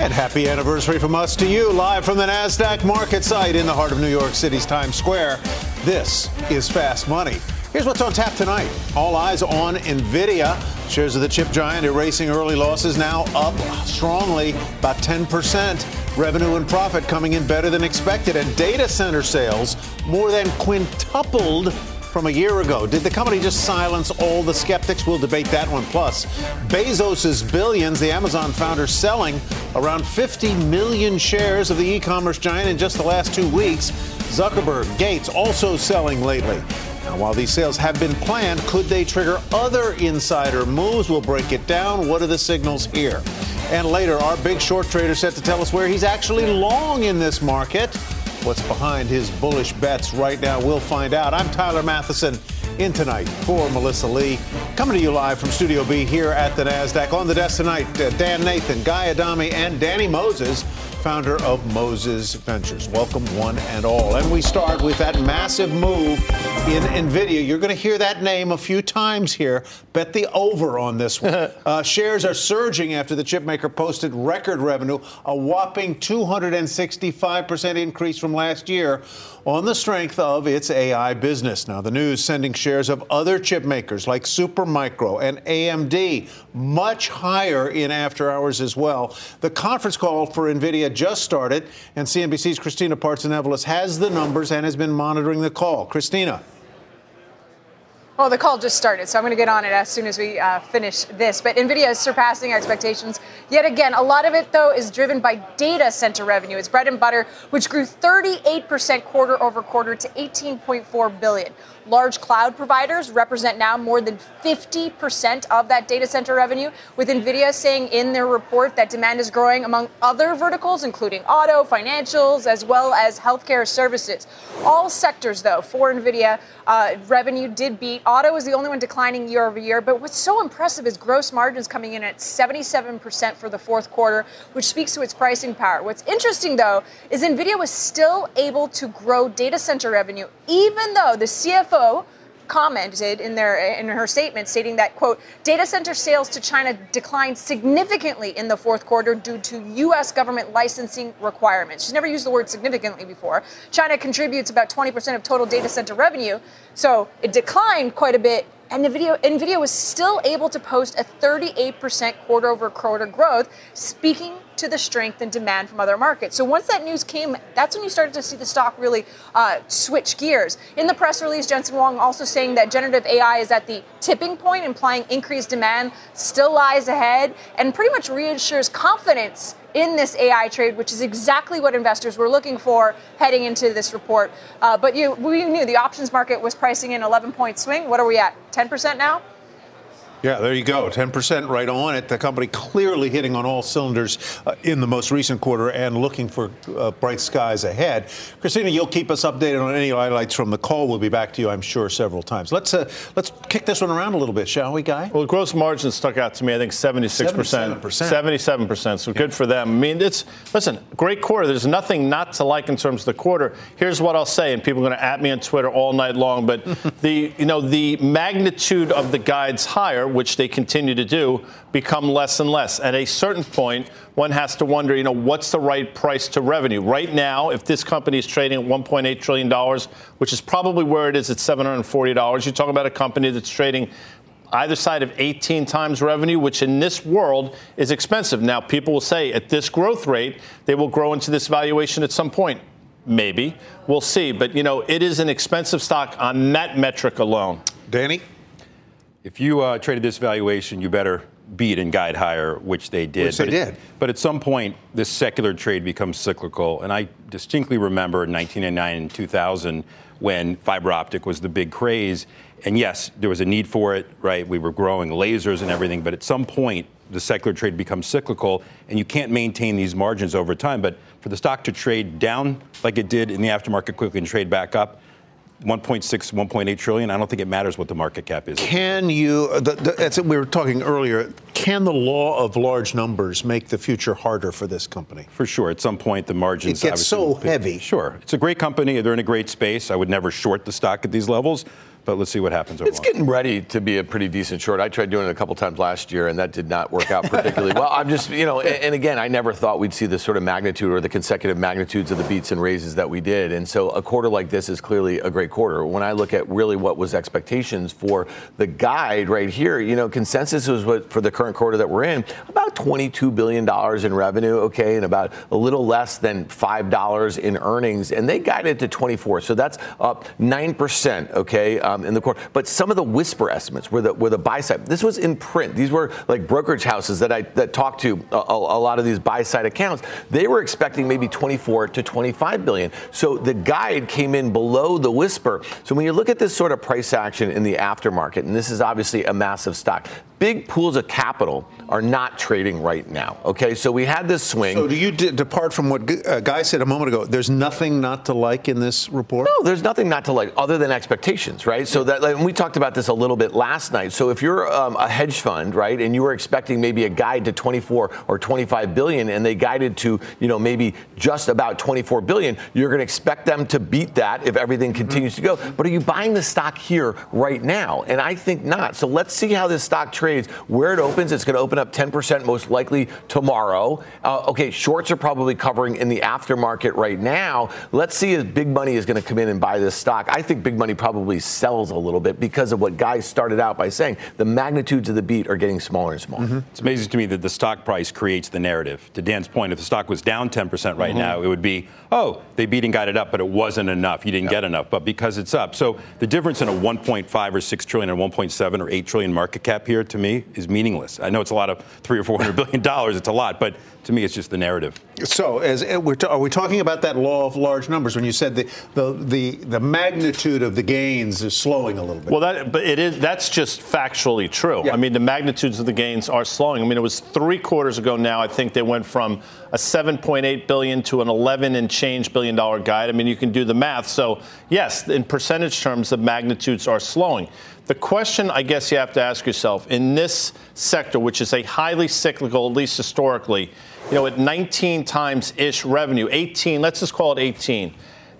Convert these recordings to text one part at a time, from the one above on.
And happy anniversary from us to you, live from the NASDAQ market site in the heart of New York City's Times Square. This is Fast Money. Here's what's on tap tonight. All eyes on NVIDIA. Shares of the chip giant erasing early losses now up strongly, about 10%. Revenue and profit coming in better than expected. And data center sales more than quintupled from a year ago. Did the company just silence all the skeptics? We'll debate that one. Plus, Bezos's billions, the Amazon founder selling around 50 million shares of the e-commerce giant in just the last two weeks. Zuckerberg, Gates also selling lately. Now, while these sales have been planned, could they trigger other insider moves? We'll break it down. What are the signals here? And later, our big short trader set to tell us where he's actually long in this market. What's behind his bullish bets right now? We'll find out. I'm Tyler Mathisen in tonight for Melissa Lee. Coming to you live from Studio B here at the NASDAQ. On the desk tonight, uh, Dan Nathan, Guy Adami, and Danny Moses founder of Moses Ventures. Welcome, one and all. And we start with that massive move in NVIDIA. You're going to hear that name a few times here. Bet the over on this one. uh, shares are surging after the chipmaker posted record revenue, a whopping 265% increase from last year on the strength of its AI business. Now, the news sending shares of other chip makers like Supermicro and AMD much higher in after hours as well. The conference call for NVIDIA just started, and CNBC's Christina Partsinevelos has the numbers and has been monitoring the call. Christina. Well, the call just started, so I'm going to get on it as soon as we uh, finish this. But NVIDIA is surpassing expectations yet again. A lot of it, though, is driven by data center revenue. It's bread and butter, which grew 38% quarter over quarter to 18.4 billion. Large cloud providers represent now more than 50% of that data center revenue, with NVIDIA saying in their report that demand is growing among other verticals, including auto, financials, as well as healthcare services. All sectors, though, for NVIDIA, uh, revenue did beat. Auto is the only one declining year over year, but what's so impressive is gross margins coming in at 77% for the fourth quarter, which speaks to its pricing power. What's interesting, though, is NVIDIA was still able to grow data center revenue, even though the CFO CFO commented in their in her statement stating that quote data center sales to China declined significantly in the fourth quarter due to US government licensing requirements. She's never used the word significantly before. China contributes about 20% of total data center revenue, so it declined quite a bit and NVIDIA, NVIDIA was still able to post a 38% quarter over quarter growth, speaking to the strength and demand from other markets. So once that news came, that's when you started to see the stock really uh, switch gears. In the press release, Jensen Huang also saying that generative AI is at the tipping point, implying increased demand still lies ahead, and pretty much reassures confidence in this AI trade, which is exactly what investors were looking for heading into this report. Uh, but you, we knew the options market was pricing in an 11 point swing. What are we at? 10% now? Yeah, there you go. 10% right on it. The company clearly hitting on all cylinders uh, in the most recent quarter and looking for uh, bright skies ahead. Christina, you'll keep us updated on any highlights from the call. We'll be back to you, I'm sure, several times. Let's uh, let's kick this one around a little bit, shall we, Guy? Well, gross margin stuck out to me, I think 76%. 77%. 77%. So yeah. good for them. I mean, it's, listen, great quarter. There's nothing not to like in terms of the quarter. Here's what I'll say, and people are going to at me on Twitter all night long, but the, you know, the magnitude of the guides higher which they continue to do, become less and less. At a certain point, one has to wonder, you know, what's the right price to revenue? Right now, if this company is trading at $1.8 trillion, which is probably where it is at $740, you're talking about a company that's trading either side of 18 times revenue, which in this world is expensive. Now, people will say at this growth rate, they will grow into this valuation at some point. Maybe. We'll see. But, you know, it is an expensive stock on that metric alone. Danny? If you uh, traded this valuation, you better beat and guide higher, which they did. Which they but did. It, but at some point, this secular trade becomes cyclical. And I distinctly remember in 1999 and 2000 when fiber optic was the big craze. And yes, there was a need for it, right? We were growing lasers and everything. But at some point, the secular trade becomes cyclical, and you can't maintain these margins over time. But for the stock to trade down like it did in the aftermarket quickly and trade back up, 1.6, 1.8 trillion. I don't think it matters what the market cap is. Can you? The, the, we were talking earlier. Can the law of large numbers make the future harder for this company? For sure. At some point, the margins. It gets so heavy. Sure. It's a great company. They're in a great space. I would never short the stock at these levels. But let's see what happens. It's getting ready to be a pretty decent short. I tried doing it a couple times last year, and that did not work out particularly well. I'm just, you know, and, and, again, I never thought we'd see the sort of magnitude or the consecutive magnitudes of the beats and raises that we did. And so a quarter like this is clearly a great quarter. When I look at really what was expectations for the guide right here, you know, consensus was what for the current quarter that we're in, about $22 billion in revenue, okay, and about a little less than $5 in earnings. And they guided to 24. So that's up 9%, okay, um, Um, in the quarter. But some of the whisper estimates were the, were the buy side. This was in print. These were like brokerage houses that I that talked to a, a lot of these buy side accounts. They were expecting maybe 24 to 25 billion. So the guide came in below the whisper. So when you look at this sort of price action in the aftermarket, and this is obviously a massive stock, big pools of capital are not trading right now. Okay, so we had this swing. So do you d- depart from what uh, Guy said a moment ago? There's nothing not to like in this report. No, there's nothing not to like other than expectations, right? So that like, we talked about this a little bit last night. So if you're um, a hedge fund, right, and you were expecting maybe a guide to 24 or 25 billion, and they guided to you know maybe just about 24 billion, you're going to expect them to beat that if everything mm-hmm. continues mm-hmm. to go. But are you buying the stock here right now? And I think not. So let's see how this stock trades. Where it opens, it's going to open up 10% most likely tomorrow. Uh, okay, shorts are probably covering in the aftermarket right now. Let's see if big money is going to come in and buy this stock. I think big money probably sells a little bit because of what guys started out by saying. The magnitudes of the beat are getting smaller and smaller. Mm-hmm. It's amazing to me that the stock price creates the narrative. To Dan's point, if the stock was down 10% right mm-hmm. now, it would be, oh, they beat and got it up, but it wasn't enough. You didn't get enough. But because it's up. So the difference in a 1.5 or 6 trillion and 1.7 or 8 trillion market cap here to me is meaningless. I know it's a lot of three or 400 billion dollars. It's a lot, but to me, it's just the narrative. So, as uh, we're are we talking about that law of large numbers when you said the, the the the magnitude of the gains is slowing a little bit? Well, that but it is that's just factually true. Yeah. I mean, the magnitudes of the gains are slowing. I mean, it was three quarters ago now. I think they went from a 7.8 billion to an 11 and change billion dollar guide. I mean, you can do the math. So, yes, in percentage terms, the magnitudes are slowing. The question I guess you have to ask yourself in this sector, which is a highly cyclical, at least historically, you know, at 19 times ish revenue, 18, let's just call it 18.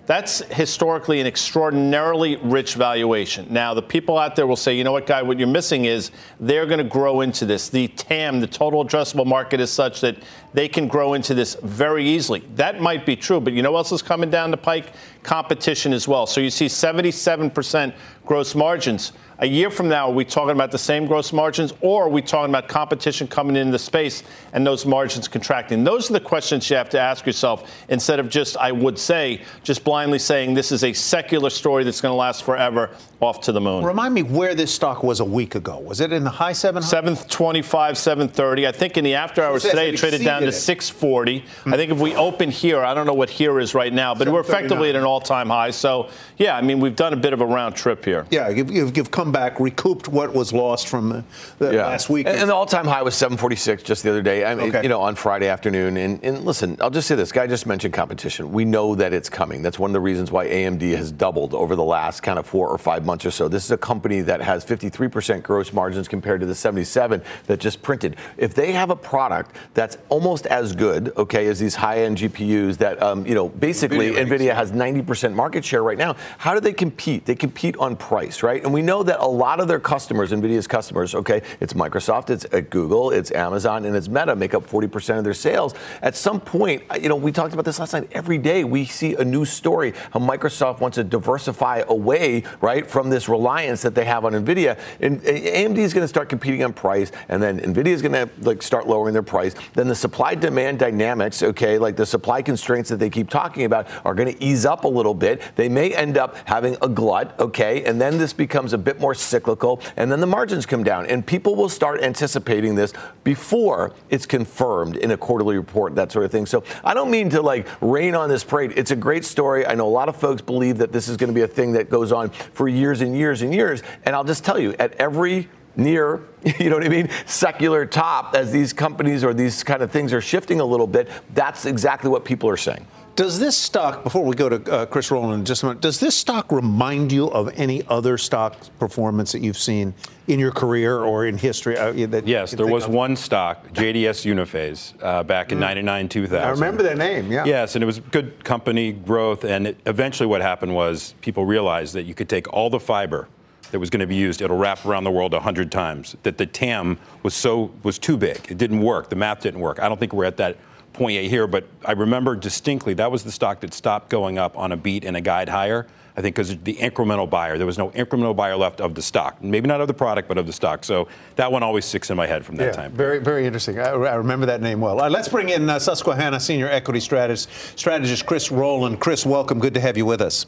That's historically an extraordinarily rich valuation. Now, the people out there will say, you know what, Guy, what you're missing is they're going to grow into this. The TAM, the total addressable market, is such that they can grow into this very easily. That might be true, but you know what else is coming down the pike? Competition as well. So you see 77% gross margins. A year from now, are we talking about the same gross margins, or are we talking about competition coming into the space and those margins contracting? Those are the questions you have to ask yourself instead of just, I would say, just blindly saying this is a secular story that's going to last forever off to the moon. Remind me where this stock was a week ago. Was it in the high 700s? 725, 730. I think in the after hours today, it traded down to 640. Mm-hmm. I think if we open here, I don't know what here is right now, but we're effectively at an all time high. So, yeah, I mean, we've done a bit of a round trip here. Yeah, you've, you've come back, recouped what was lost from the yeah. last week. And, and the all time high was 746 just the other day, I mean, okay. you know, on Friday afternoon. And, and listen, I'll just say this guy just mentioned competition. We know that it's coming. That's one of the reasons why AMD has doubled over the last kind of four or five months or so. This is a company that has 53% gross margins compared to the 77 that just printed. If they have a product that's almost as good, okay, as these high-end GPUs that, um, you know, basically NVIDIA has 90% market share right now, how do they compete? They compete on price, right? And we know that a lot of their customers, NVIDIA's customers, okay, it's Microsoft, it's uh, Google, it's Amazon, and it's Meta make up 40% of their sales. At some point, uh, you know, we talked about this last night. Every day we see a new story how Microsoft wants to diversify away, right, from this reliance that they have on NVIDIA. And AMD is going to start competing on price, and then NVIDIA is going to like start lowering their price. Then the supply demand dynamics, okay, like the supply constraints that they keep talking about, are going to ease up a little bit. They may end up having a glut, okay, and then this becomes a bit more cyclical, and then the margins come down. And people will start anticipating this before it's confirmed in a quarterly report, that sort of thing. So I don't mean to like rain on this parade. It's a great story. I know a lot of folks believe that this is going to be a thing that goes on for years and years and years. And I'll just tell you, at every near, you know what I mean, secular top, as these companies or these kind of things are shifting a little bit, that's exactly what people are saying. Does this stock, before we go to uh, Chris Rolland in just a minute, does this stock remind you of any other stock performance that you've seen in your career or in history? Uh, yes, there was of? one stock, JDS Uniphase, uh, back in mm. 99, 2000. I remember their name, yeah. Yes, and it was good company growth. And it, eventually what happened was people realized that you could take all the fiber that was going to be used, it'll wrap around the world 100 times. That the TAM was so was too big. It didn't work. The math didn't work. I don't think we're at that point yet here, but I remember distinctly that was the stock that stopped going up on a beat and a guide higher. I think because the incremental buyer, there was no incremental buyer left of the stock. Maybe not of the product, but of the stock. So that one always sticks in my head from that yeah, time. Very, very interesting. I, I, remember that name well. Uh, let's bring in uh, Susquehanna senior equity strategist, strategist Chris Rolland. Chris, welcome. Good to have you with us.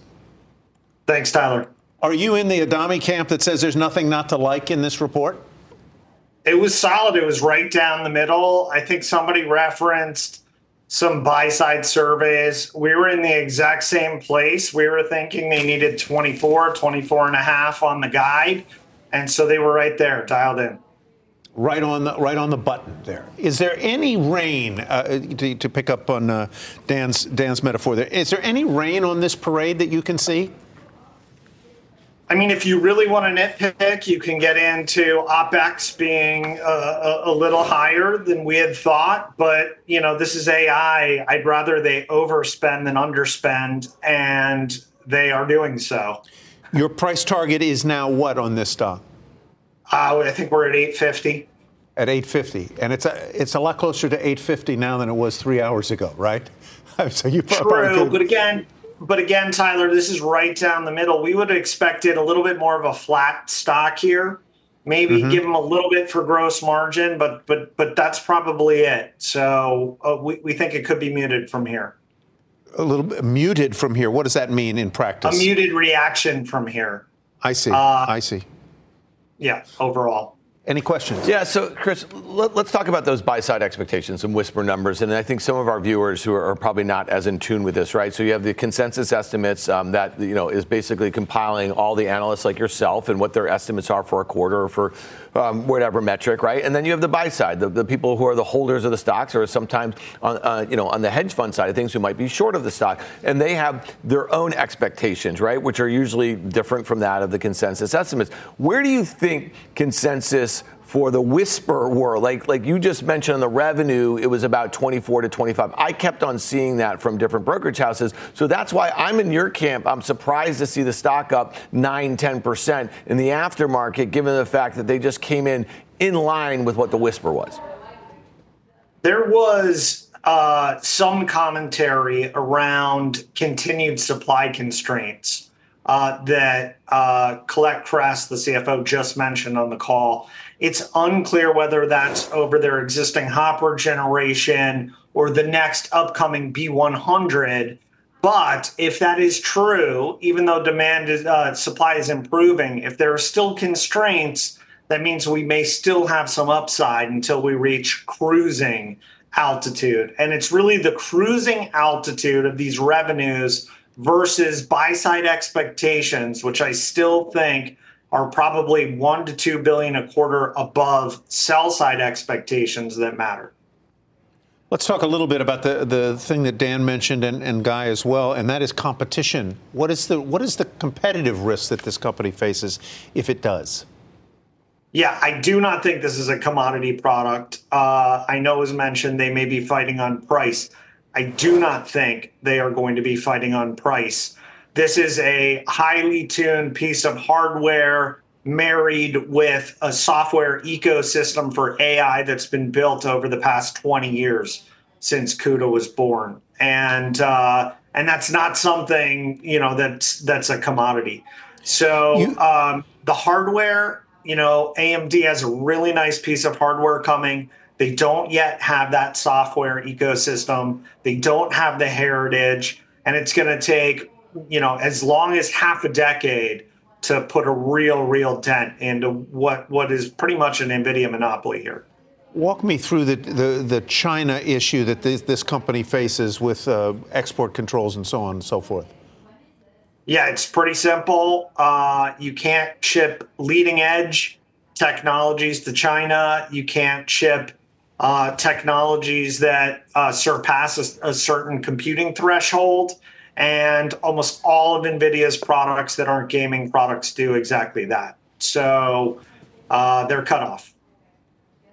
Thanks, Tyler. Are you in the Adami camp that says there's nothing not to like in this report? It was solid. It was right down the middle. I think somebody referenced some buy side surveys. We were in the exact same place. We were thinking they needed 24, 24 and a half on the guide. And so they were right there, dialed in. Right on the right on the button there. Is there any rain uh, to, to, pick up on uh, Dan's Dan's metaphor? There is there any rain on this parade that you can see? I mean, if you really want to nitpick, you can get into OPEX being a, a, a, little higher than we had thought. But, you know, this is AI. I'd rather they overspend than underspend, and they are doing so. Your price target is now what on this stock? Uh, I think we're at 850. At 850. And it's a, it's a lot closer to 850 now than it was three hours ago, right? so you probably True, but again, but again, Tyler, this is right down the middle. We would have expected a little bit more of a flat stock here. Maybe mm-hmm. give them a little bit for gross margin, but but but that's probably it. So uh, we we think it could be muted from here. A little bit muted from here. What does that mean in practice? A muted reaction from here. I see. Uh, I see. Yeah, overall. Any questions? Yeah, so Chris, let, us talk about those buy side expectations and whisper numbers. And I think some of our viewers who are, probably not as in tune with this, right? So you have the consensus estimates um, that, you know, is basically compiling all the analysts like yourself and what their estimates are for a quarter or for um, whatever metric, right? And then you have the buy side, the, the people who are the holders of the stocks or sometimes on, uh, you know, on the hedge fund side of things who might be short of the stock. And they have their own expectations, right? Which are usually different from that of the consensus estimates. Where do you think consensus for the whisper world. Like like you just mentioned on the revenue, it was about 24 to 25. I kept on seeing that from different brokerage houses. So that's why I'm in your camp. I'm surprised to see the stock up 9, 10% in the aftermarket, given the fact that they just came in in line with what the whisper was. There was uh, some commentary around continued supply constraints that uh, Colette Kress, the CFO, just mentioned on the call. It's unclear whether that's over their existing Hopper generation or the next upcoming B100. But if that is true, even though demand is uh, supply is improving, if there are still constraints, that means we may still have some upside until we reach cruising altitude. And it's really the cruising altitude of these revenues versus buy side expectations, which I still think are probably one to two billion a quarter above sell side expectations that matter. Let's talk a little bit about the, the thing that Dan mentioned and, and Guy as well, and that is competition. What is the what is the competitive risk that this company faces if it does? Yeah, I do not think this is a commodity product. Uh, I know as mentioned they may be fighting on price. I do not think they are going to be fighting on price. This is a highly tuned piece of hardware married with a software ecosystem for AI that's been built over the past 20 years since CUDA was born. And uh, and that's not something, you know, that's that's a commodity. So you- um, the hardware, you know, AMD has a really nice piece of hardware coming. They don't yet have that software ecosystem. They don't have the heritage, and it's going to take you know, as long as half a decade to put a real, real dent into what what is pretty much an NVIDIA monopoly here. Walk me through the, the, the China issue that this, this company faces with uh, export controls and so on and so forth. Yeah, it's pretty simple. Uh, you can't ship leading edge technologies to China. You can't ship uh, technologies that uh, surpass a, a certain computing threshold. And almost all of NVIDIA's products that aren't gaming products do exactly that. So uh, they're cut off.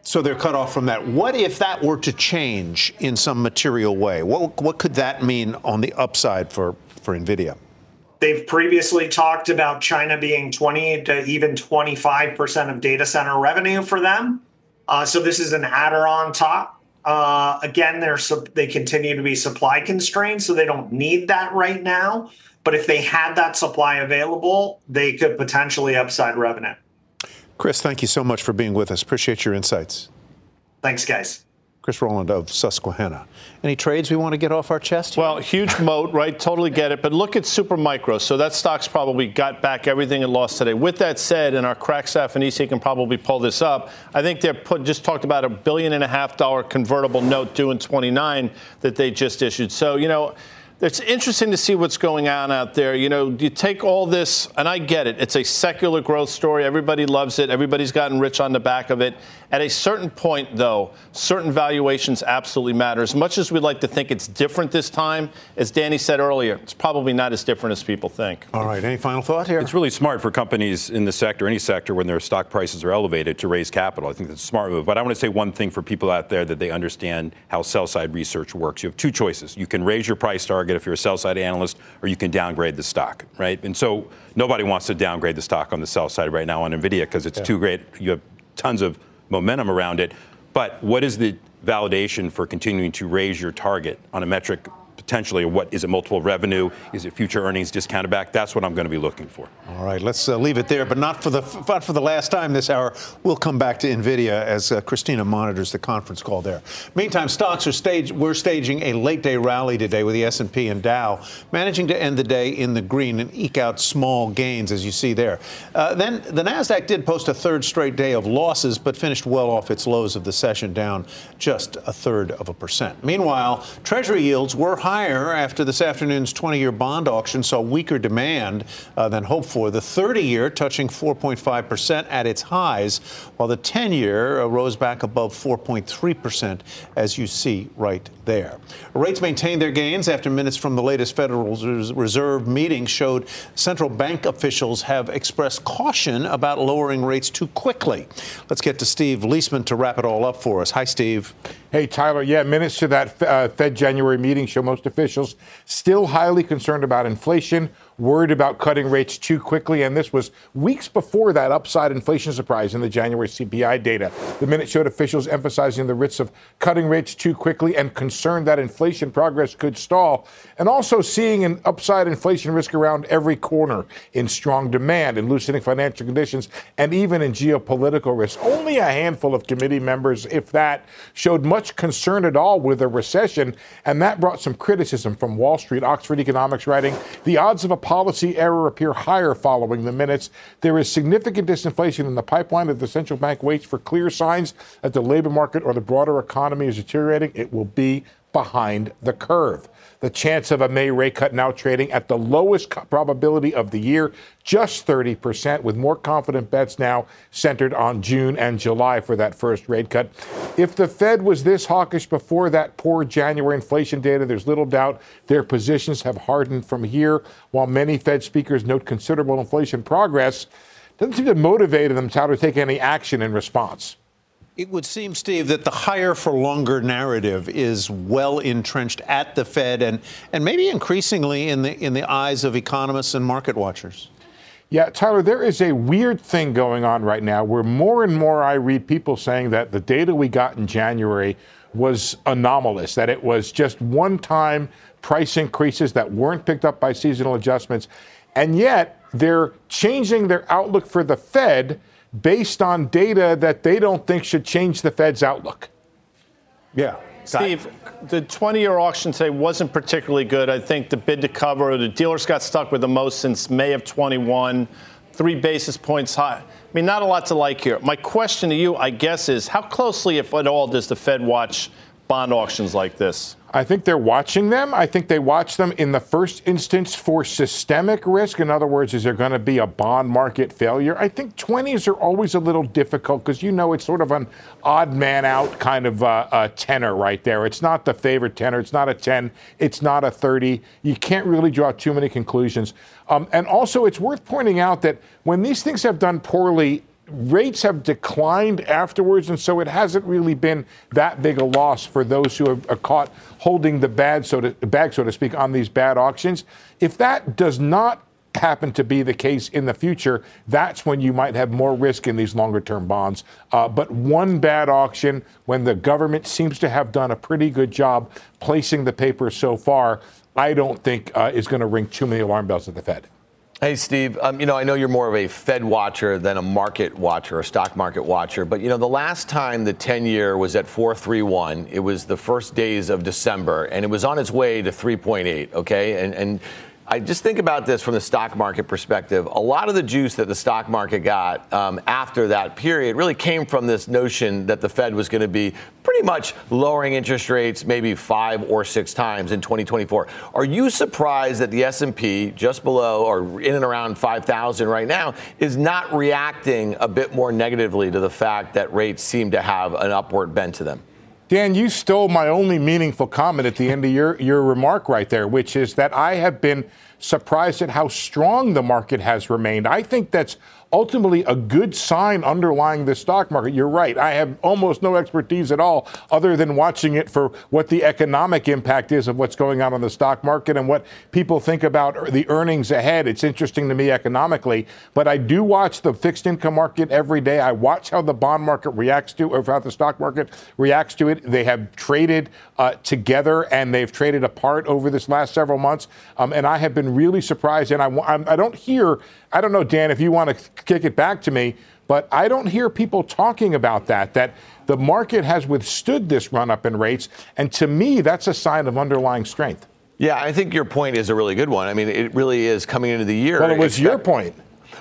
So they're cut off from that. What if that were to change in some material way? What, what could that mean on the upside for, for NVIDIA? They've previously talked about China being 20 to even 25% of data center revenue for them. Uh, so this is an adder on top. Uh, again, they're they continue to be supply constrained, so they don't need that right now. But if they had that supply available, they could potentially upside revenue. Chris, thank you so much for being with us. Appreciate your insights. Thanks, guys. Chris Rolland of Susquehanna. Any trades we want to get off our chest? Here? Well, huge moat, right? Totally get it. But look at Supermicro. So that stock's probably got back everything it lost today. With that said, and our crack staff and EC can probably pull this up, I think they're put, just talked about a billion and a half dollar convertible note due in 29 that they just issued. So, you know, it's interesting to see what's going on out there. You know, you take all this, and I get it. It's a secular growth story. Everybody loves it. Everybody's gotten rich on the back of it. At a certain point, though, certain valuations absolutely matter. As much as we'd like to think it's different this time, as Danny said earlier, it's probably not as different as people think. All right. Any final thought here? It's really smart for companies in the sector, any sector, when their stock prices are elevated, to raise capital. I think that's a smart move. But I want to say one thing for people out there that they understand how sell side research works. You have two choices. You can raise your price target if you're a sell side analyst, or you can downgrade the stock, right? And so nobody wants to downgrade the stock on the sell side right now on NVIDIA because it's yeah. too great. You have tons of momentum around it. But what is the validation for continuing to raise your target on a metric potentially what is it multiple revenue? Is it future earnings discounted back? That's what i'm going to be looking for. All right let's uh, leave it there but not for the not for the last time this hour we'll come back to nvidia as uh, christina monitors the conference call there. Meantime stocks are stage we're staging a late day rally today with the s&p and dow managing to end the day in the green and eke out small gains as you see there. Uh, then the nasdaq did post a third straight day of losses but finished well off its lows of the session down just a third of a percent. Meanwhile treasury yields were high higher after this afternoon's 20 year bond auction saw weaker demand uh, than hoped for. The 30 year touching 4.5% at its highs, while the 10 year uh, rose back above 4.3%, as you see right there. Rates maintained their gains after minutes from the latest Federal Reserve meeting showed central bank officials have expressed caution about lowering rates too quickly. Let's get to Steve Liesman to wrap it all up for us. Hi, Steve. Hey, Tyler. Yeah, minutes to that uh, Fed January meeting show most officials still highly concerned about inflation, worried about cutting rates too quickly. And this was weeks before that upside inflation surprise in the January CPI data. The minute showed officials emphasizing the risks of cutting rates too quickly and concerned that inflation progress could stall. And also seeing an upside inflation risk around every corner in strong demand, in loosening financial conditions, and even in geopolitical risk. Only a handful of committee members, if that, showed much concern at all with a recession. And that brought some criticism from Wall Street. Oxford Economics writing the odds of a policy error appear higher following the minutes. There is significant disinflation in the pipeline as the central bank waits for clear signs that the labor market or the broader economy is deteriorating. It will be behind the curve. The chance of a May rate cut now trading at the lowest probability of the year, just 30%, with more confident bets now centered on June and July for that first rate cut. If the Fed was this hawkish before that poor January inflation data, there's little doubt their positions have hardened from here. While many Fed speakers note considerable inflation progress, doesn't seem to motivate them to take any action in response. It would seem, Steve, that the higher for longer narrative is well entrenched at the Fed and, and maybe increasingly in the, in the eyes of economists and market watchers. Yeah, Tyler, there is a weird thing going on right now where more and more I read people saying that the data we got in January was anomalous, that it was just one time price increases that weren't picked up by seasonal adjustments. And yet they're changing their outlook for the Fed based on data that they don't think should change the Fed's outlook. Yeah. Steve, the 20 year auction today wasn't particularly good. I think the bid to cover, the dealers got stuck with the most since May of 21, three basis points high. I mean, not a lot to like here. My question to you, I guess, is how closely, if at all, does the Fed watch bond auctions like this? I think they're watching them. I think they watch them in the first instance for systemic risk. In other words, is there going to be a bond market failure? I think 20s are always a little difficult because you know it's sort of an odd man out kind of uh, a tenor right there. It's not the favorite tenor. It's not a 10. It's not a 30. You can't really draw too many conclusions. Um, and also, it's worth pointing out that when these things have done poorly, rates have declined afterwards, and so it hasn't really been that big a loss for those who are caught holding the bad, so to, bag, so to speak, on these bad auctions. If that does not happen to be the case in the future, that's when you might have more risk in these longer term bonds. Uh, but one bad auction, when the government seems to have done a pretty good job placing the paper so far, I don't think uh, is going to ring too many alarm bells at the Fed. Hey, Steve. Um, you know, I know you're more of a Fed watcher than a market watcher, a stock market watcher. But you know, the last time the 10-year was at 4.31, it was the first days of December, and it was on its way to 3.8. Okay, and and I just think about this from the stock market perspective. A lot of the juice that the stock market got um, after that period really came from this notion that the Fed was going to be pretty much lowering interest rates maybe five or six times in 2024. Are you surprised that the S&P just below or in and around 5,000 right now is not reacting a bit more negatively to the fact that rates seem to have an upward bend to them? Dan, you stole my only meaningful comment at the end of your, your remark right there, which is that I have been surprised at how strong the market has remained. I think that's ultimately a good sign underlying the stock market. You're right. I have almost no expertise at all other than watching it for what the economic impact is of what's going on on the stock market and what people think about the earnings ahead. It's interesting to me economically, but I do watch the fixed income market every day. I watch how the bond market reacts to, or how the stock market reacts to it. They have traded uh, together and they've traded apart over this last several months. Um, and I have been really surprised. And I, I don't hear, I don't know, Dan, if you want to kick it back to me. But I don't hear people talking about that, that the market has withstood this run up in rates. And to me, that's a sign of underlying strength. Yeah, I think your point is a really good one. I mean, it really is coming into the year. Well, it was your point.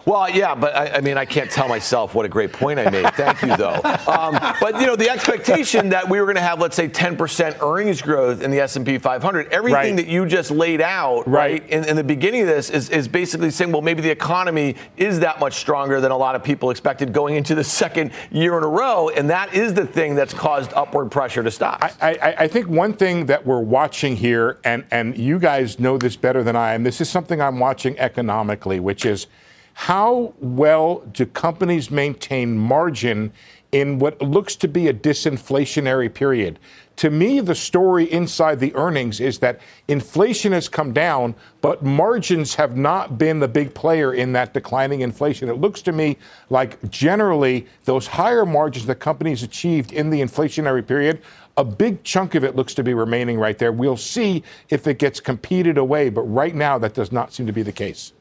Well, yeah, but I, I, mean, I can't tell myself what a great point I made. Thank you, though. Um, but you know, the expectation that we were going to have, let's say, 10% earnings growth in the S&P 500, everything right. that you just laid out, right, right in, in, the beginning of this, is, is basically saying, well, maybe the economy is that much stronger than a lot of people expected going into the second year in a row, and that is the thing that's caused upward pressure to stocks. I, I, I think one thing that we're watching here, and and you guys know this better than I am. This is something I'm watching economically, which is how well do companies maintain margin in what looks to be a disinflationary period? To me, the story inside the earnings is that inflation has come down, but margins have not been the big player in that declining inflation. It looks to me like generally those higher margins that companies achieved in the inflationary period a big chunk of it looks to be remaining right there. We'll see if it gets competed away, but right now that does not seem to be the case.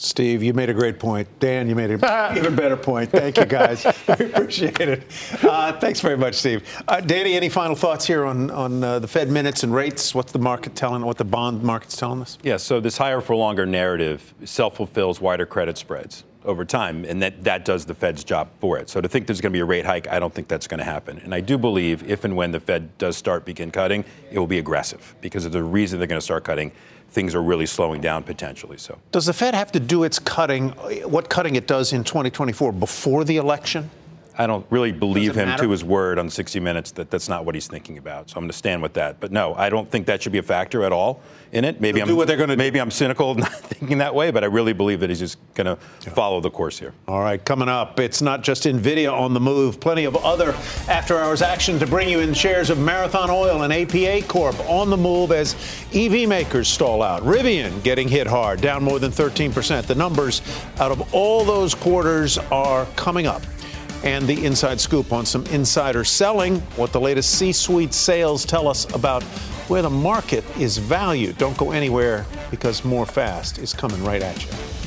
Steve, you made a great point. Dan, you made an even better point. Thank you, guys. we appreciate it. Uh, thanks very much, Steve. Uh, Danny, any final thoughts here on, on uh, the Fed minutes and rates? What's the market telling, what the bond market's telling us? Yeah, so this higher for longer narrative self fulfills wider credit spreads over time, and that, that does the Fed's job for it. So to think there's going to be a rate hike, I don't think that's going to happen. And I do believe if and when the Fed does start begin cutting, it will be aggressive because of the reason they're going to start cutting things are really slowing down potentially. So, does the Fed have to do its cutting, what cutting it does in 2024 before the election? I don't really believe him matter? to his word on 60 Minutes that that's not what he's thinking about. So I'm going to stand with that. But no, I don't think that should be a factor at all in it. Maybe They'll I'm what they're going to maybe I'm cynical not thinking that way, but I really believe that he's just going to yeah. follow the course here. All right, coming up, it's not just Nvidia on the move. Plenty of other after-hours action to bring you in shares of Marathon Oil and APA Corp on the move as EV makers stall out. Rivian getting hit hard, down more than 13%. The numbers out of all those quarters are coming up and the inside scoop on some insider selling, what the latest C suite sales tell us about where the market is valued. Don't go anywhere because more fast is coming right at you.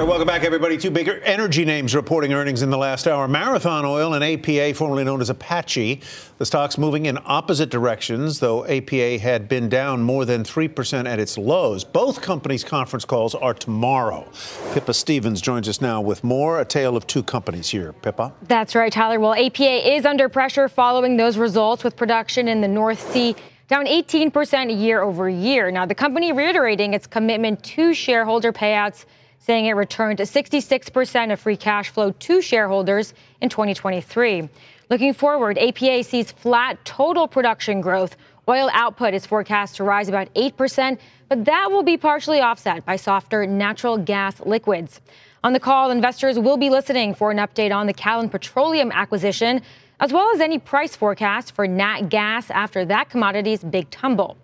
Right, welcome back, everybody. Two bigger energy names reporting earnings in the last hour Marathon Oil and APA, formerly known as Apache. The stocks moving in opposite directions, though APA had been down more than 3% at its lows. Both companies' conference calls are tomorrow. Pippa Stevens joins us now with more. A tale of two companies here. Pippa? That's right, Tyler. Well, APA is under pressure following those results with production in the North Sea down 18% year over year. Now, the company reiterating its commitment to shareholder payouts saying it returned 66% of free cash flow to shareholders in 2023. Looking forward, APA sees flat total production growth. Oil output is forecast to rise about 8%, but that will be partially offset by softer natural gas liquids. On the call, investors will be listening for an update on the Callon Petroleum acquisition, as well as any price forecast for nat gas after that commodity's big tumble.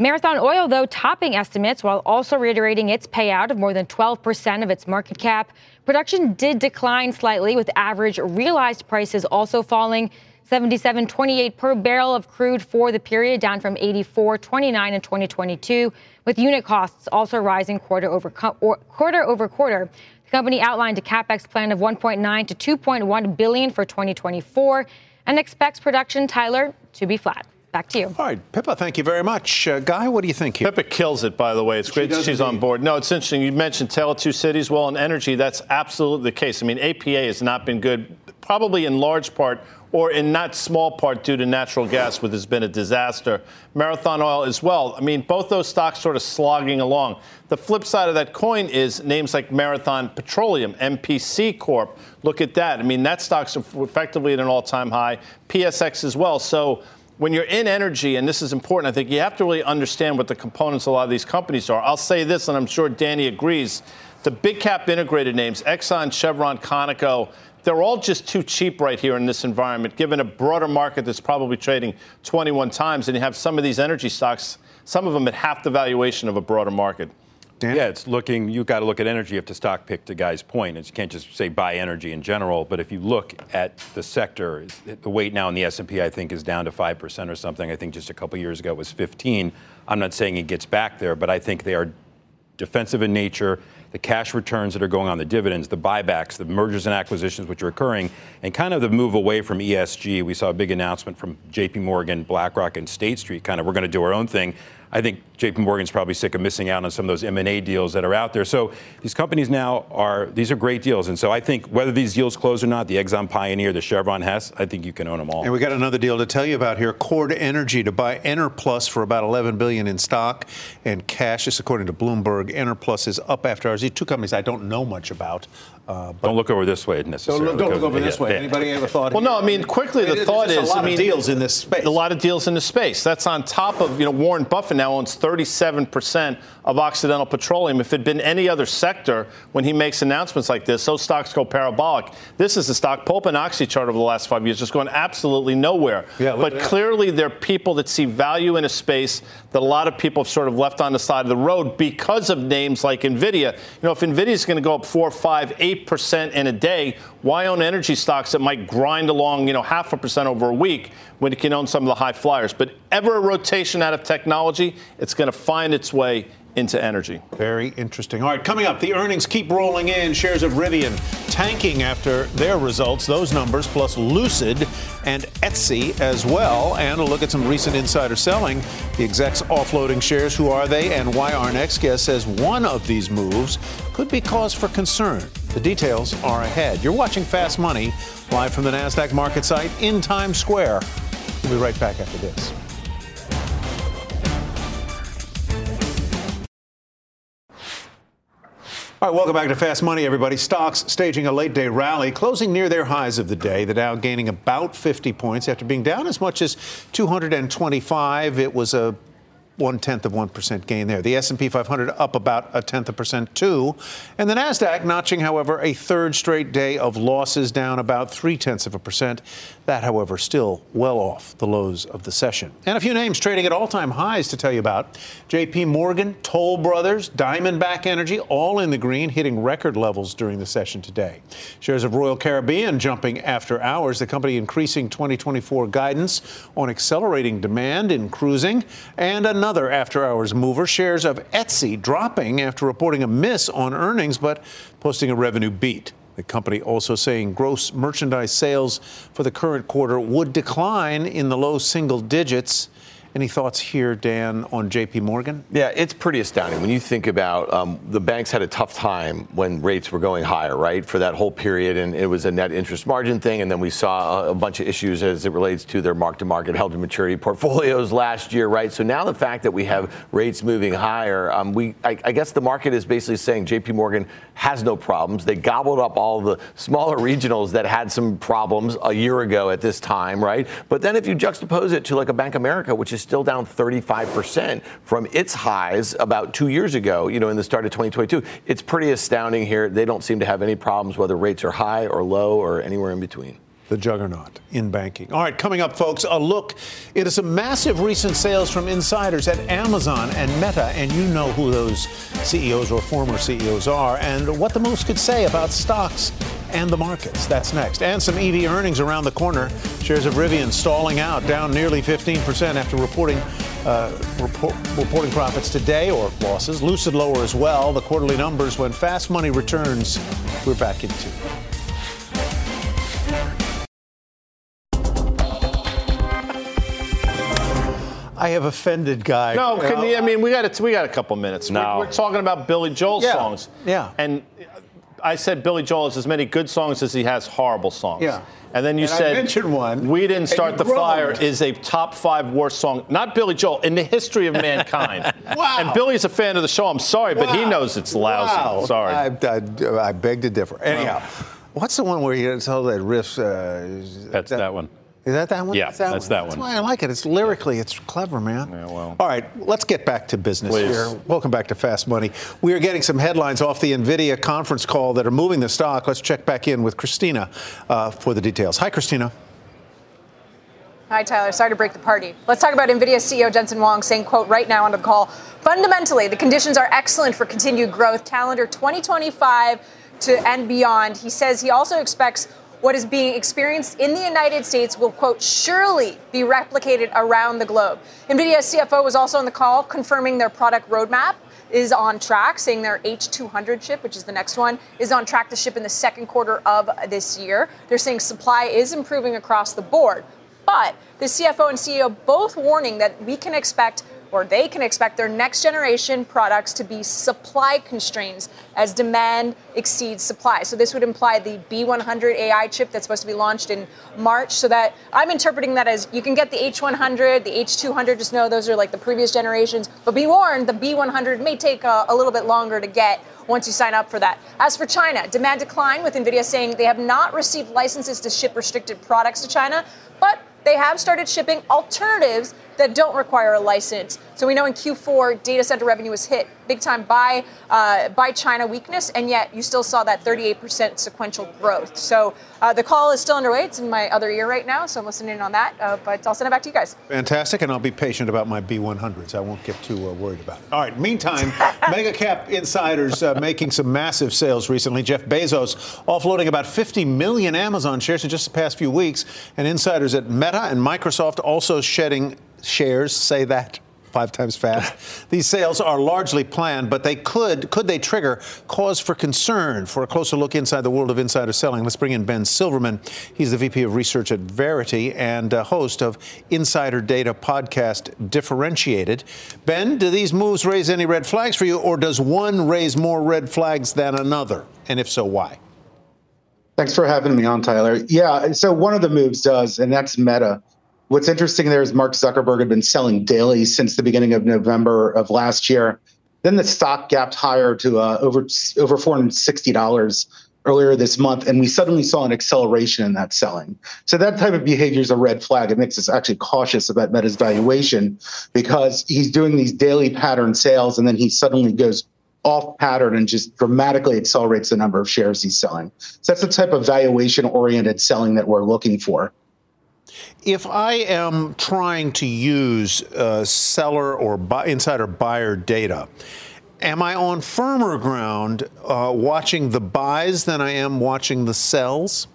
Marathon Oil, though, topping estimates while also reiterating its payout of more than 12% of its market cap. Production did decline slightly, with average realized prices also falling. 77.28 per barrel of crude for the period, down from 84.29 in 2022, with unit costs also rising quarter over quarter over quarter. The company outlined a capex plan of 1.9 to 2.1 billion for 2024 and expects production, Tyler, to be flat. Back to you. All right, Pippa, thank you very much. Uh, Guy, what do you think here? Pippa kills it, by the way. It's she great that she's indeed. on board. No, it's interesting. You mentioned Tale of Two Cities. Well, in energy, that's absolutely the case. I mean, APA has not been good, probably in large part or in not small part due to natural gas, which has been a disaster. Marathon Oil as well. I mean, both those stocks sort of slogging along. The flip side of that coin is names like Marathon Petroleum, MPC Corp. Look at that. I mean, that stock's effectively at an all-time high. PSX as well. So when you're in energy, and this is important, I think you have to really understand what the components of a lot of these companies are. I'll say this, and I'm sure Danny agrees. The big cap integrated names, Exxon, Chevron, Conoco, they're all just too cheap right here in this environment, given a broader market that's probably trading 21 times. And you have some of these energy stocks, some of them at half the valuation of a broader market. Dan? Yeah, it's looking. You've got to look at energy. You have to stock pick to Guy's point. you can't just say buy energy in general. But if you look at the sector, the weight now in the S&P, I think, is down to five percent or something. I think just a couple years ago it was 15. I'm not saying it gets back there, but I think they are defensive in nature. The cash returns that are going on, the dividends, the buybacks, the mergers and acquisitions which are occurring, and kind of the move away from ESG. We saw a big announcement from J.P. Morgan, BlackRock, and State Street. Kind of, we're going to do our own thing. I think J.P. Morgan's probably sick of missing out on some of those M&A deals that are out there. So these companies now are these are great deals, and so I think whether these deals close or not, the Exxon Pioneer, the Chevron Hess, I think you can own them all. And we got another deal to tell you about here: Chord Energy to buy Enerplus for about 11 billion in stock and cash. This according to Bloomberg. Enerplus is up after hours. These two companies I don't know much about. Uh, don't look over this way necessarily. Don't, don't look over this way. Anybody ever thought? Well, no. I mean, quickly, the thought is, a lot I mean, of deals in this space. A lot of deals in the space. That's on top of you know Warren Buffett now owns 37 percent of Occidental Petroleum. If it had been any other sector, when he makes announcements like this, those stocks go parabolic. This is the stock pulp and Oxy chart over the last five years, just going absolutely nowhere. Yeah, but clearly, there are people that see value in a space that a lot of people have sort of left on the side of the road because of names like Nvidia. You know, if Nvidia is going to go up four, five, eight percent in a day, why own energy stocks that might grind along, you know, half a percent over a week when you can own some of the high flyers? But ever a rotation out of technology, it's going to find its way into energy. Very interesting. All right, coming up, the earnings keep rolling in. Shares of Rivian tanking after their results. Those numbers, plus Lucid and Etsy as well. And a look at some recent insider selling. The execs offloading shares. Who are they and why our next guest says one of these moves could be cause for concern. The details are ahead. You're watching Fast Money live from the NASDAQ market site in Times Square. We'll be right back after this. All right, welcome back to Fast Money, everybody. Stocks staging a late day rally, closing near their highs of the day. The Dow gaining about 50 points after being down as much as 225. It was a one tenth of one percent gain there. The S&P 500 up about a tenth of percent too, and the Nasdaq notching, however, a third straight day of losses, down about three tenths of a percent. That, however, still well off the lows of the session. And a few names trading at all-time highs to tell you about: J.P. Morgan, Toll Brothers, Diamondback Energy, all in the green, hitting record levels during the session today. Shares of Royal Caribbean jumping after hours. The company increasing 2024 guidance on accelerating demand in cruising, and another after hours mover. Shares of Etsy dropping after reporting a miss on earnings, but posting a revenue beat. The company also saying gross merchandise sales for the current quarter would decline in the low single digits. Any thoughts here, Dan, on JP Morgan? Yeah, it's pretty astounding. When you think about um, the banks had a tough time when rates were going higher, right, for that whole period, and it was a net interest margin thing. And then we saw a, a bunch of issues as it relates to their mark to market held to maturity portfolios last year, right? So now the fact that we have rates moving higher, um, we, I, I guess the market is basically saying JP Morgan has no problems. They gobbled up all the smaller regionals that had some problems a year ago at this time, right? But then if you juxtapose it to like a Bank of America, which is is still down 35% from its highs about two years ago, you know, in the start of 2022. It's pretty astounding here. They don't seem to have any problems whether rates are high or low or anywhere in between the juggernaut in banking. All right, coming up, folks, a look into some massive recent sales from insiders at Amazon and Meta, and you know who those CEOs or former CEOs are, and what the moves could say about stocks and the markets. That's next. And some EV earnings around the corner. Shares of Rivian stalling out, down nearly 15% after reporting uh, report, reporting profits today or losses. Lucid lower as well. The quarterly numbers when fast money returns. We're back in two. I have offended Guy. No, can you, I mean we got a, we got a couple minutes. No. We're, we're talking about Billy Joel yeah. songs. Yeah. And I said Billy Joel has as many good songs as he has horrible songs. Yeah. And then you and said I mentioned one. We didn't start the groaned. fire is a top five worst song. Not Billy Joel in the history of mankind. wow. And Billy's a fan of the show. I'm sorry, wow. but he knows it's lousy. Wow. Sorry. I, I, I, beg to differ. Anyhow, what's the one where you tell that riff? Uh, That's that, that one. Is that that one? Yeah, that's that that's one. that That's why I like it. It's lyrically, it's clever, man. Yeah, well. All right, let's get back to business Please. here. Welcome back to Fast Money. We are getting some headlines off the NVIDIA conference call that are moving the stock. Let's check back in with Christina uh, for the details. Hi, Christina. Hi, Tyler. Sorry to break the party. Let's talk about NVIDIA CEO Jensen Huang saying, quote, right now on the call, fundamentally, the conditions are excellent for continued growth, calendar 2025 to and beyond. He says he also expects what is being experienced in the United States will, quote, surely be replicated around the globe. NVIDIA's CFO was also on the call confirming their product roadmap is on track, saying their H200 chip, which is the next one, is on track to ship in the second quarter of this year. They're saying supply is improving across the board. But the CFO and CEO both warning that we can expect or they can expect their next generation products to be supply constraints as demand exceeds supply. So this would imply the B100 AI chip that's supposed to be launched in March. So that I'm interpreting that as you can get the H100, the H200. Just know those are like the previous generations. But be warned, the B100 may take a, a little bit longer to get once you sign up for that. As for China, demand decline with Nvidia saying they have not received licenses to ship restricted products to China, but they have started shipping alternatives that don't require a license. So we know in Q4, data center revenue was hit big time by uh, by China weakness, and yet you still saw that 38% sequential growth. So uh, the call is still underway. It's in my other ear right now, so I'm listening in on that. Uh, but I'll send it back to you guys. Fantastic, and I'll be patient about my B100s. I won't get too uh, worried about it. All right. Meantime, mega cap insiders uh, making some massive sales recently. Jeff Bezos offloading about 50 million Amazon shares in just the past few weeks, and insiders at Meta and Microsoft also shedding shares. Say that five times fast. These sales are largely planned, but they could could they trigger cause for concern? For a closer look inside the world of insider selling, let's bring in Ben Silverman. He's the VP of Research at Verity and uh, host of Insider Data podcast Differentiated. Ben, do these moves raise any red flags for you, or does one raise more red flags than another? And if so, why? Thanks for having me on, Tyler. Yeah, so one of the moves does, and that's Meta. What's interesting there is Mark Zuckerberg had been selling daily since the beginning of November of last year. Then the stock gapped higher to uh, over over four hundred sixty dollars earlier this month, and we suddenly saw an acceleration in that selling. So that type of behavior is a red flag. It makes us actually cautious about Meta's valuation because he's doing these daily pattern sales, and then he suddenly goes off pattern and just dramatically accelerates the number of shares he's selling. So that's the type of valuation oriented selling that we're looking for. If I am trying to use uh, seller or buy, insider buyer data, am I on firmer ground uh, watching the buys than I am watching the sells?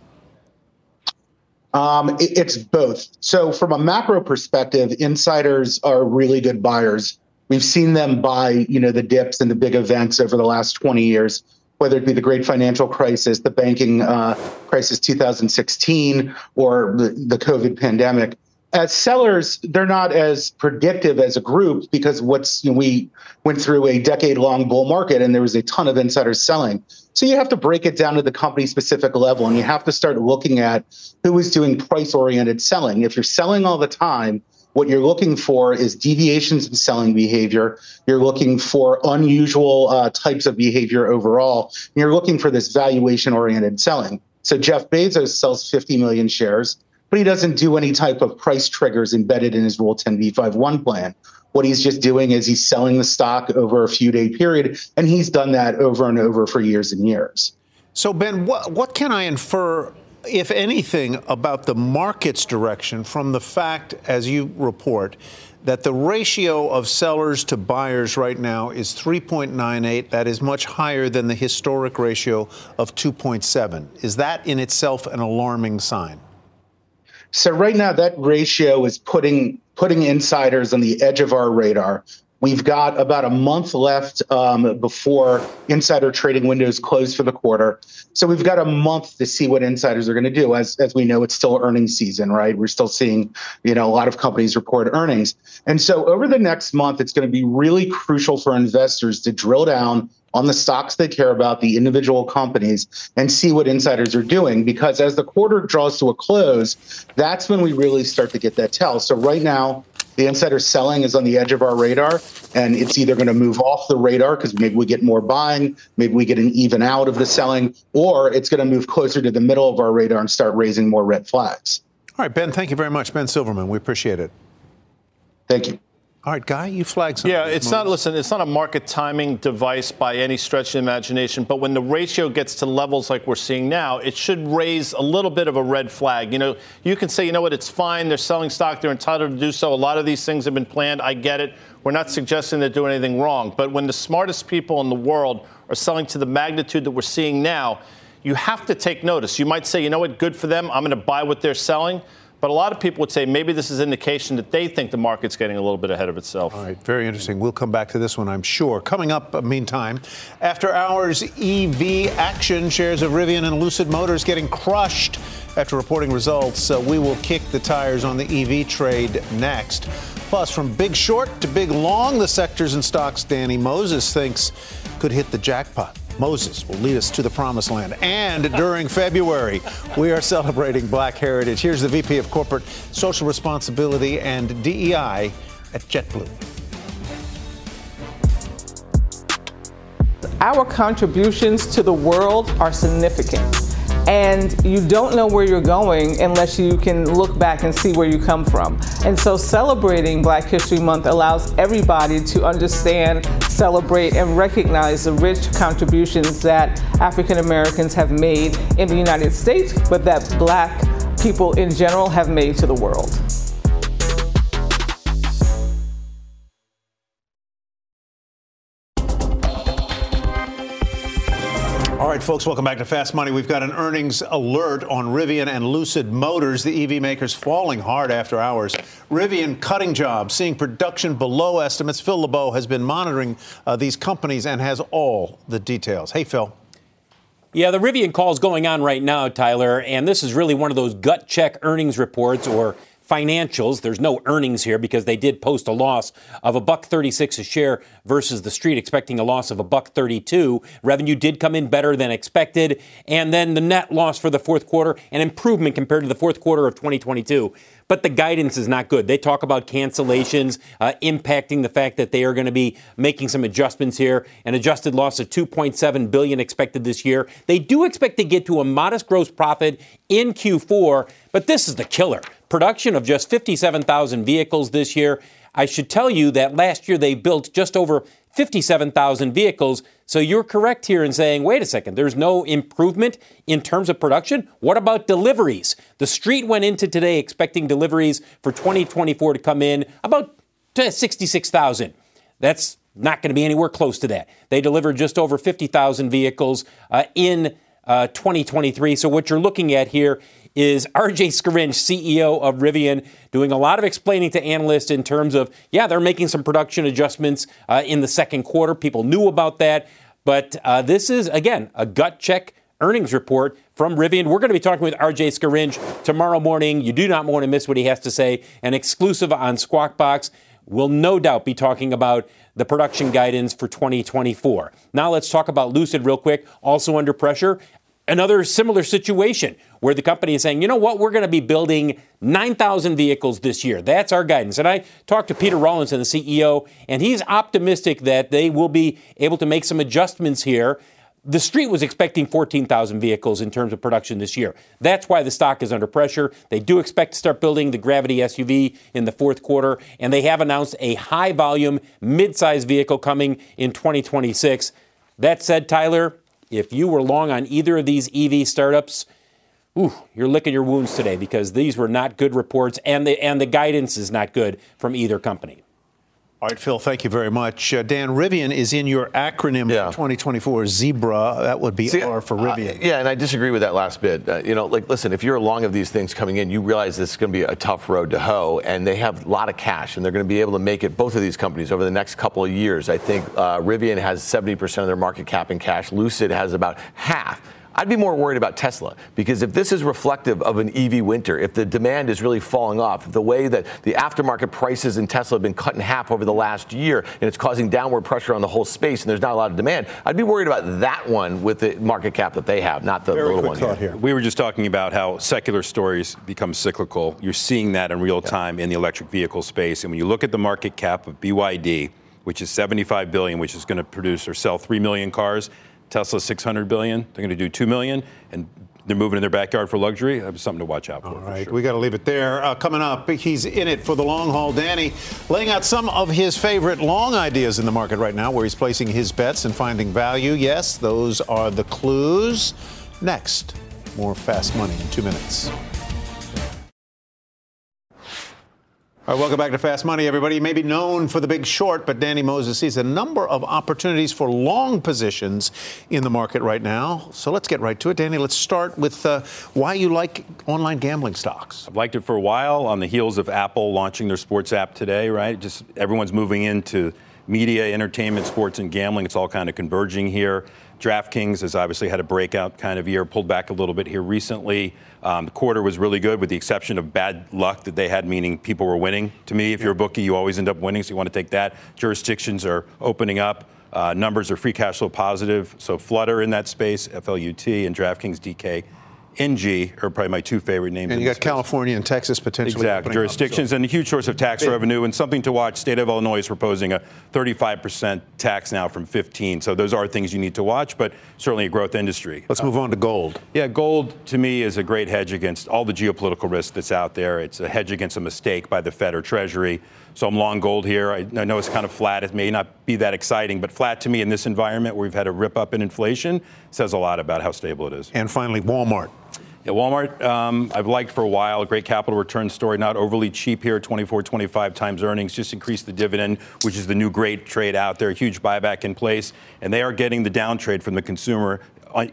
Um, it, it's both. So, from a macro perspective, insiders are really good buyers. We've seen them buy, you know, the dips and the big events over the last 20 years whether it be the great financial crisis, the banking uh, crisis 2016, or the, the COVID pandemic. As sellers, they're not as predictive as a group because what's you know, we went through a decade-long bull market and there was a ton of insiders selling. So you have to break it down to the company specific level and you have to start looking at who is doing price-oriented selling. If you're selling all the time, what you're looking for is deviations in selling behavior. You're looking for unusual uh, types of behavior overall. And you're looking for this valuation oriented selling. So Jeff Bezos sells 50 million shares. but he doesn't do any type of price triggers embedded in his Rule 10b5-1 plan. What he's just doing is he's selling the stock over a few day period, and he's done that over and over for years and years. So, Ben, what, what can I infer, if anything, about the market's direction from the fact, as you report, that the ratio of sellers to buyers right now is 3.98. That is much higher than the historic ratio of 2.7. Is that in itself an alarming sign? So right now, that ratio is putting putting insiders on the edge of our radar. We've got about a month left um, before insider trading windows close for the quarter. So we've got a month to see what insiders are going to do. As, as we know, it's still earnings season, right? We're still seeing, you know, a lot of companies report earnings. And so over the next month, it's going to be really crucial for investors to drill down on the stocks they care about, the individual companies, and see what insiders are doing. Because as the quarter draws to a close, that's when we really start to get that tell. So right now, the insider selling is on the edge of our radar, and it's either going to move off the radar because maybe we get more buying, maybe we get an even out of the selling, or it's going to move closer to the middle of our radar and start raising more red flags. All right, Ben, thank you very much. Ben Silverman, we appreciate it. Thank you. All right, Guy, you flag something. Yeah, it's not, listen, it's not a market timing device by any stretch of imagination, but when the ratio gets to levels like we're seeing now, it should raise a little bit of a red flag. You know, you can say, you know what, it's fine. They're selling stock. They're entitled to do so. A lot of these things have been planned. I get it. We're not suggesting they're doing anything wrong. But when the smartest people in the world are selling to the magnitude that we're seeing now, you have to take notice. You might say, you know what, good for them. I'm going to buy what they're selling. But a lot of people would say maybe this is indication that they think the market's getting a little bit ahead of itself. All right, very interesting. We'll come back to this one, I'm sure. Coming up, uh, meantime, after hours EV action, shares of Rivian and Lucid Motors getting crushed after reporting results. Uh, we will kick the tires on the EV trade next. Plus, from big short to big long, the sectors and stocks Danny Moses thinks could hit the jackpot. Moses will lead us to the promised land. And during February, we are celebrating Black Heritage. Here's the VP of Corporate Social Responsibility and DEI at JetBlue. Our contributions to the world are significant and you don't know where you're going unless you can look back and see where you come from. And so celebrating Black History Month allows everybody to understand, celebrate, and recognize the rich contributions that African Americans have made in the United States, but that black people in general have made to the world. Folks, welcome back to Fast Money. We've got an earnings alert on Rivian and Lucid Motors, the EV makers falling hard after hours. Rivian cutting jobs, seeing production below estimates. Phil LeBeau has been monitoring uh, these companies and has all the details. Hey, Phil. Yeah, the Rivian call is going on right now, Tyler, and this is really one of those gut check earnings reports or financials. There's no earnings here because they did post a loss of a buck 36 a share versus the street expecting a loss of a buck 32. Revenue did come in better than expected, and then the net loss for the fourth quarter an improvement compared to the fourth quarter of 2022 but the guidance is not good. They talk about cancellations uh, impacting the fact that they are going to be making some adjustments here. An adjusted loss of 2.7 billion expected this year. They do expect to get to a modest gross profit in Q4, but this is the killer. Production of just 57,000 vehicles this year. I should tell you that last year they built just over 57,000 vehicles. So you're correct here in saying, wait a second, there's no improvement in terms of production. What about deliveries? The street went into today expecting deliveries for 2024 to come in about 66,000. That's not going to be anywhere close to that. They delivered just over 50,000 vehicles uh, in uh, 2023. So what you're looking at here is RJ Scaringe, CEO of Rivian, doing a lot of explaining to analysts in terms of, yeah, they're making some production adjustments uh, in the second quarter. People knew about that. But uh, this is, again, a gut check earnings report from Rivian. We're going to be talking with RJ Scaringe tomorrow morning. You do not want to miss what he has to say. An exclusive on Squawk Box. We'll no doubt be talking about the production guidance for 2024. Now let's talk about Lucid real quick. Also under pressure another similar situation where the company is saying, you know what, we're going to be building 9,000 vehicles this year. That's our guidance. And I talked to Peter Rawlinson, the CEO, and he's optimistic that they will be able to make some adjustments here. the street was expecting 14,000 vehicles in terms of production this year. That's why the stock is under pressure. They do expect to start building the Gravity SUV in the fourth quarter, and they have announced a high volume, mid sized vehicle coming in 2026. That said, Tyler, if you were long on either of these EV startups, ooh, you're licking your wounds today because these were not good reports, and the, and the guidance is not good from either company. All right, Phil, thank you very much. Uh, Dan, Rivian is in your acronym yeah. for 2024 Zebra. That would be See, R for Rivian. Uh, yeah, and I disagree with that last bit. Uh, you know, like, listen, if you're long of these things coming in, you realize this is going to be a tough road to hoe, and they have a lot of cash, and they're going to be able to make it, both of these companies, over the next couple of years. I think uh, Rivian has 70% of their market cap in cash, Lucid has about half. I'd be more worried about Tesla because if this is reflective of an EV winter, if the demand is really falling off, the way that the aftermarket prices in Tesla have been cut in half over the last year and it's causing downward pressure on the whole space and there's not a lot of demand, I'd be worried about that one with the market cap that they have, not the Very little one here. here. We were just talking about how secular stories become cyclical. You're seeing that in real time yeah. in the electric vehicle space. And when you look at the market cap of BYD, which is 75 billion, which is going to produce or sell 3 million cars, Tesla 600 billion. They're going to do 2 million, and they're moving in their backyard for luxury. That's something to watch out for. All right, for sure. we got to leave it there. Uh, coming up, he's in it for the long haul. Danny laying out some of his favorite long ideas in the market right now, where he's placing his bets and finding value. Yes, those are the clues. Next, more fast money in two minutes. All right, welcome back to Fast Money, everybody. You may be known for the big short, but Danny Moses sees a number of opportunities for long positions in the market right now. So let's get right to it. Danny, let's start with uh, why you like online gambling stocks. I've liked it for a while on the heels of Apple launching their sports app today, right? Just everyone's moving into media, entertainment, sports, and gambling. It's all kind of converging here. DraftKings has obviously had a breakout kind of year, pulled back a little bit here recently. Um, the quarter was really good, with the exception of bad luck that they had, meaning people were winning. To me, if you're a bookie, you always end up winning, so you want to take that. Jurisdictions are opening up. Uh, numbers are free cash flow positive. So Flutter in that space, FLUT, and DraftKings DK NG are probably my two favorite names. And you got California and Texas potentially. Exactly. Jurisdictions up, so. and a huge source of tax Big. revenue and something to watch. State of Illinois is proposing a 35% tax now from 15. So those are things you need to watch, but certainly a growth industry. Let's uh, move on to gold. Yeah, gold to me is a great hedge against all the geopolitical risk that's out there. It's a hedge against a mistake by the Fed or Treasury. So I'm long gold here. I, I know it's kind of flat. It may not be that exciting, but flat to me in this environment where we've had a rip up in inflation says a lot about how stable it is. And finally, Walmart. Yeah, Walmart, um, I've liked for a while. Great capital return story, not overly cheap here, 24, 25 times earnings. Just increased the dividend, which is the new great trade out there. Huge buyback in place, and they are getting the down trade from the consumer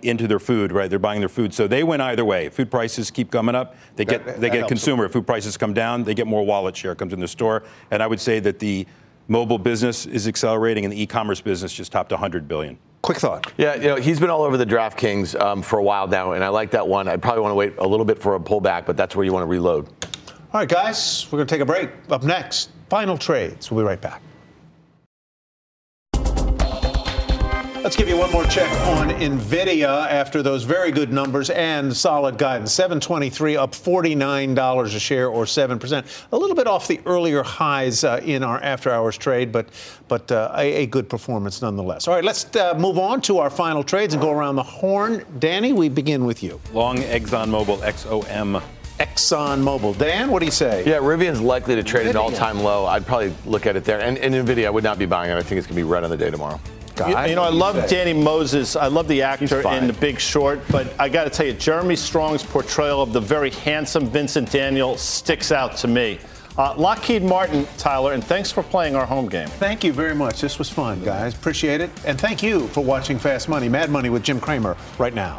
into their food, right? They're buying their food, so they win either way. Food prices keep coming up, they get that, they get consumer. If food prices come down, they get more wallet share comes in the store. And I would say that the mobile business is accelerating, and the e-commerce business just topped 100 billion. Quick thought. Yeah, you know, he's been all over the DraftKings um, for a while now, and I like that one. I probably want to wait a little bit for a pullback, but that's where you want to reload. All right, guys, we're going to take a break. Up next, final trades. We'll be right back. Let's give you one more check on Nvidia after those very good numbers and solid guidance. 723 up $49 a share or 7%. A little bit off the earlier highs uh, in our after hours trade, but but uh, a, a, good performance nonetheless. All right, let's uh, move on to our final trades and go around the horn. Danny, we begin with you. Long ExxonMobil XOM. ExxonMobil. Dan, what do you say? Yeah, Rivian's likely to trade Nvidia. at an all-time low. I'd probably look at it there. And, and Nvidia, I would not be buying it. I think it's going to be right on the day tomorrow. You, you, know, I love Danny Moses. I love the actor in The Big Short, but I got to tell you, Jeremy Strong's portrayal of the very handsome Vincent Daniel sticks out to me. Uh, Lockheed Martin, Tyler, and thanks for playing our home game. Thank you very much. This was fun, guys. Appreciate it. And thank you for watching Fast Money, Mad Money with Jim Cramer right now.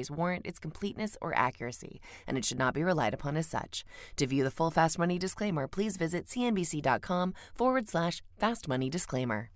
warrant its completeness or accuracy, and it should not be relied upon as such. To view the full Fast Money disclaimer, please visit cnbc.com forward slash fast money disclaimer.